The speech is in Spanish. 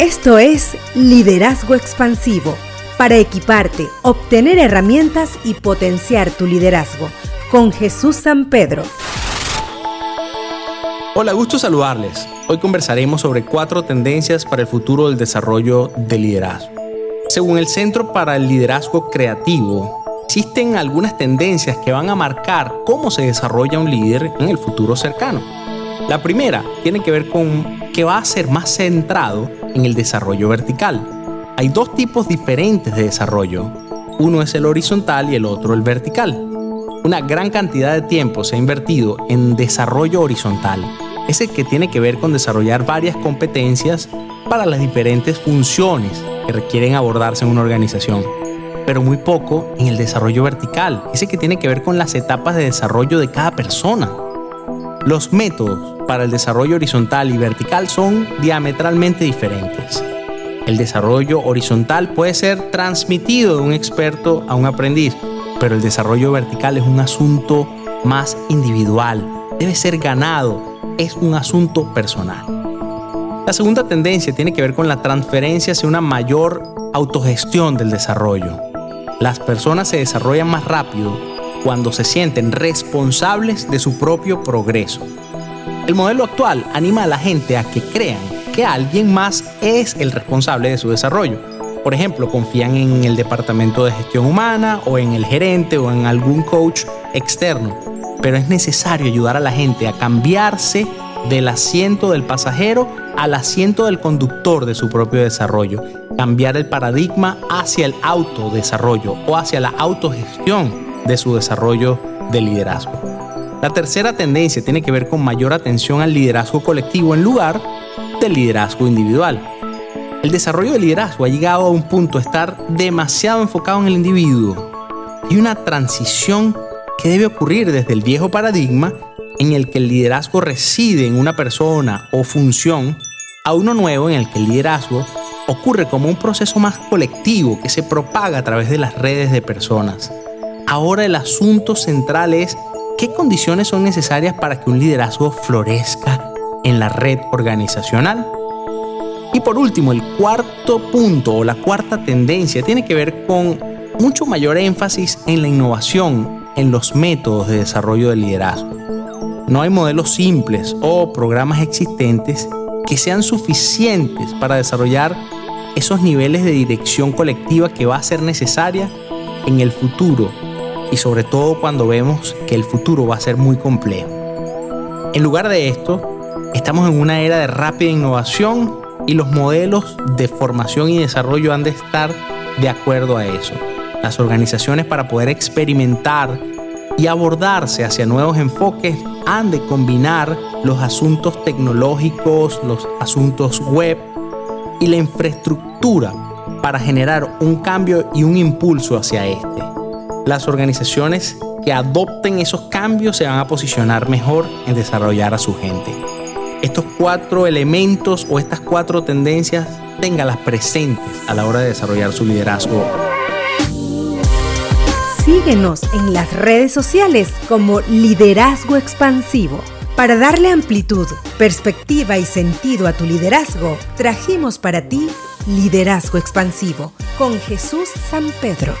Esto es Liderazgo Expansivo, para equiparte, obtener herramientas y potenciar tu liderazgo, con Jesús San Pedro. Hola, gusto saludarles. Hoy conversaremos sobre cuatro tendencias para el futuro del desarrollo del liderazgo. Según el Centro para el Liderazgo Creativo, existen algunas tendencias que van a marcar cómo se desarrolla un líder en el futuro cercano. La primera tiene que ver con que va a ser más centrado en el desarrollo vertical. Hay dos tipos diferentes de desarrollo. Uno es el horizontal y el otro el vertical. Una gran cantidad de tiempo se ha invertido en desarrollo horizontal. Ese que tiene que ver con desarrollar varias competencias para las diferentes funciones que requieren abordarse en una organización. Pero muy poco en el desarrollo vertical, ese que tiene que ver con las etapas de desarrollo de cada persona. Los métodos para el desarrollo horizontal y vertical son diametralmente diferentes. El desarrollo horizontal puede ser transmitido de un experto a un aprendiz, pero el desarrollo vertical es un asunto más individual, debe ser ganado, es un asunto personal. La segunda tendencia tiene que ver con la transferencia hacia una mayor autogestión del desarrollo. Las personas se desarrollan más rápido cuando se sienten responsables de su propio progreso. El modelo actual anima a la gente a que crean que alguien más es el responsable de su desarrollo. Por ejemplo, confían en el departamento de gestión humana o en el gerente o en algún coach externo. Pero es necesario ayudar a la gente a cambiarse del asiento del pasajero al asiento del conductor de su propio desarrollo. Cambiar el paradigma hacia el autodesarrollo o hacia la autogestión de su desarrollo de liderazgo. La tercera tendencia tiene que ver con mayor atención al liderazgo colectivo en lugar del liderazgo individual. El desarrollo del liderazgo ha llegado a un punto de estar demasiado enfocado en el individuo y una transición que debe ocurrir desde el viejo paradigma en el que el liderazgo reside en una persona o función a uno nuevo en el que el liderazgo ocurre como un proceso más colectivo que se propaga a través de las redes de personas. Ahora el asunto central es qué condiciones son necesarias para que un liderazgo florezca en la red organizacional. Y por último, el cuarto punto o la cuarta tendencia tiene que ver con mucho mayor énfasis en la innovación en los métodos de desarrollo del liderazgo. No hay modelos simples o programas existentes que sean suficientes para desarrollar esos niveles de dirección colectiva que va a ser necesaria en el futuro y sobre todo cuando vemos que el futuro va a ser muy complejo. En lugar de esto, estamos en una era de rápida innovación y los modelos de formación y desarrollo han de estar de acuerdo a eso. Las organizaciones para poder experimentar y abordarse hacia nuevos enfoques han de combinar los asuntos tecnológicos, los asuntos web y la infraestructura para generar un cambio y un impulso hacia este las organizaciones que adopten esos cambios se van a posicionar mejor en desarrollar a su gente. Estos cuatro elementos o estas cuatro tendencias téngalas presentes a la hora de desarrollar su liderazgo. Síguenos en las redes sociales como Liderazgo Expansivo. Para darle amplitud, perspectiva y sentido a tu liderazgo, trajimos para ti Liderazgo Expansivo con Jesús San Pedro.